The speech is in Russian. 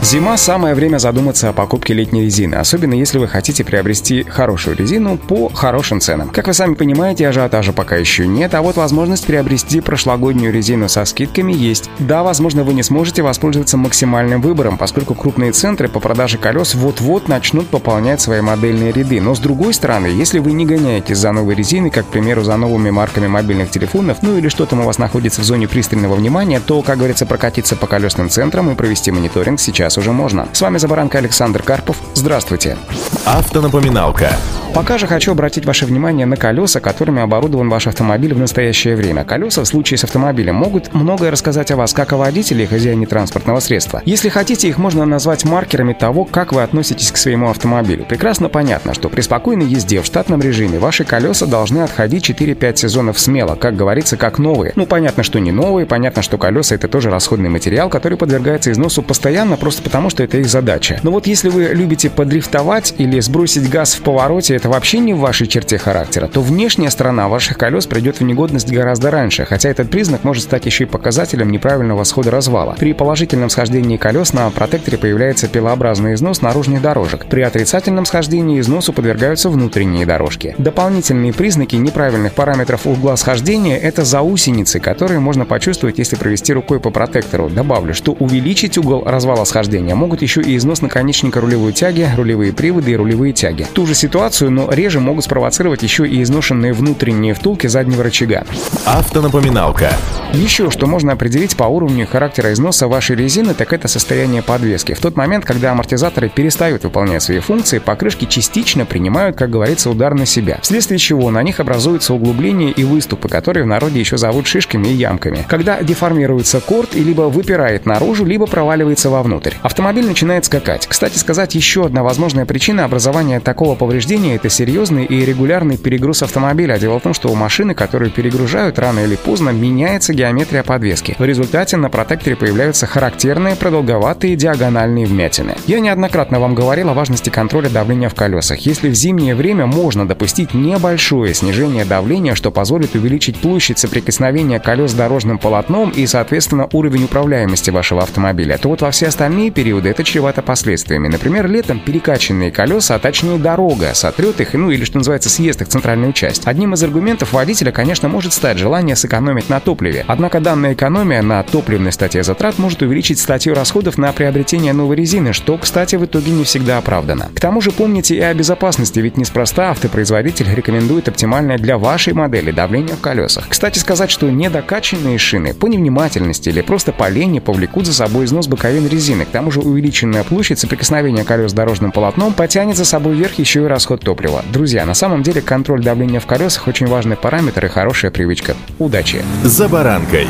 Зима – самое время задуматься о покупке летней резины, особенно если вы хотите приобрести хорошую резину по хорошим ценам. Как вы сами понимаете, ажиотажа пока еще нет, а вот возможность приобрести прошлогоднюю резину со скидками есть. Да, возможно, вы не сможете воспользоваться максимальным выбором, поскольку крупные центры по продаже колес вот-вот начнут пополнять свои модельные ряды. Но с другой стороны, если вы не гоняетесь за новой резиной, как, к примеру, за новыми марками мобильных телефонов, ну или что там у вас находится в зоне пристального внимания, то, как говорится, прокатиться по колесным центрам и провести мониторинг сейчас сейчас уже можно. С вами Забаранка Александр Карпов. Здравствуйте. Автонапоминалка. Пока же хочу обратить ваше внимание на колеса, которыми оборудован ваш автомобиль в настоящее время. Колеса в случае с автомобилем могут многое рассказать о вас, как о водителе и хозяине транспортного средства. Если хотите, их можно назвать маркерами того, как вы относитесь к своему автомобилю. Прекрасно понятно, что при спокойной езде в штатном режиме ваши колеса должны отходить 4-5 сезонов смело, как говорится, как новые. Ну, понятно, что не новые, понятно, что колеса это тоже расходный материал, который подвергается износу постоянно, просто потому, что это их задача. Но вот если вы любите подрифтовать или сбросить газ в повороте, это вообще не в вашей черте характера, то внешняя сторона ваших колес придет в негодность гораздо раньше, хотя этот признак может стать еще и показателем неправильного схода развала. При положительном схождении колес на протекторе появляется пилообразный износ наружных дорожек. При отрицательном схождении износу подвергаются внутренние дорожки. Дополнительные признаки неправильных параметров угла схождения – это заусеницы, которые можно почувствовать, если провести рукой по протектору. Добавлю, что увеличить угол развала схождения. Могут еще и износ наконечника рулевой тяги, рулевые приводы и рулевые тяги. Ту же ситуацию, но реже могут спровоцировать еще и изношенные внутренние втулки заднего рычага. Автонапоминалка. Еще что можно определить по уровню характера износа вашей резины, так это состояние подвески. В тот момент, когда амортизаторы перестают выполнять свои функции, покрышки частично принимают, как говорится, удар на себя. Вследствие чего на них образуются углубления и выступы, которые в народе еще зовут шишками и ямками. Когда деформируется корт и либо выпирает наружу, либо проваливается вовнутрь. Автомобиль начинает скакать. Кстати сказать, еще одна возможная причина образования такого повреждения – это серьезный и регулярный перегруз автомобиля. Дело в том, что у машины, которые перегружают рано или поздно, меняется геометрия подвески. В результате на протекторе появляются характерные продолговатые диагональные вмятины. Я неоднократно вам говорил о важности контроля давления в колесах. Если в зимнее время можно допустить небольшое снижение давления, что позволит увеличить площадь соприкосновения колес с дорожным полотном и, соответственно, уровень управляемости вашего автомобиля, то вот во все остальные периоды это чревато последствиями. Например, летом перекачанные колеса, а точнее дорога, сотрет их, ну или что называется съест их центральную часть. Одним из аргументов водителя, конечно, может стать желание сэкономить на топливе. Однако данная экономия на топливной статье затрат может увеличить статью расходов на приобретение новой резины, что, кстати, в итоге не всегда оправдано. К тому же помните и о безопасности, ведь неспроста автопроизводитель рекомендует оптимальное для вашей модели давление в колесах. Кстати сказать, что недокачанные шины по невнимательности или просто по лени повлекут за собой износ боковин резины. К тому же увеличенная площадь соприкосновения колес с дорожным полотном потянет за собой вверх еще и расход топлива. Друзья, на самом деле контроль давления в колесах очень важный параметр и хорошая привычка. Удачи! За баранкой.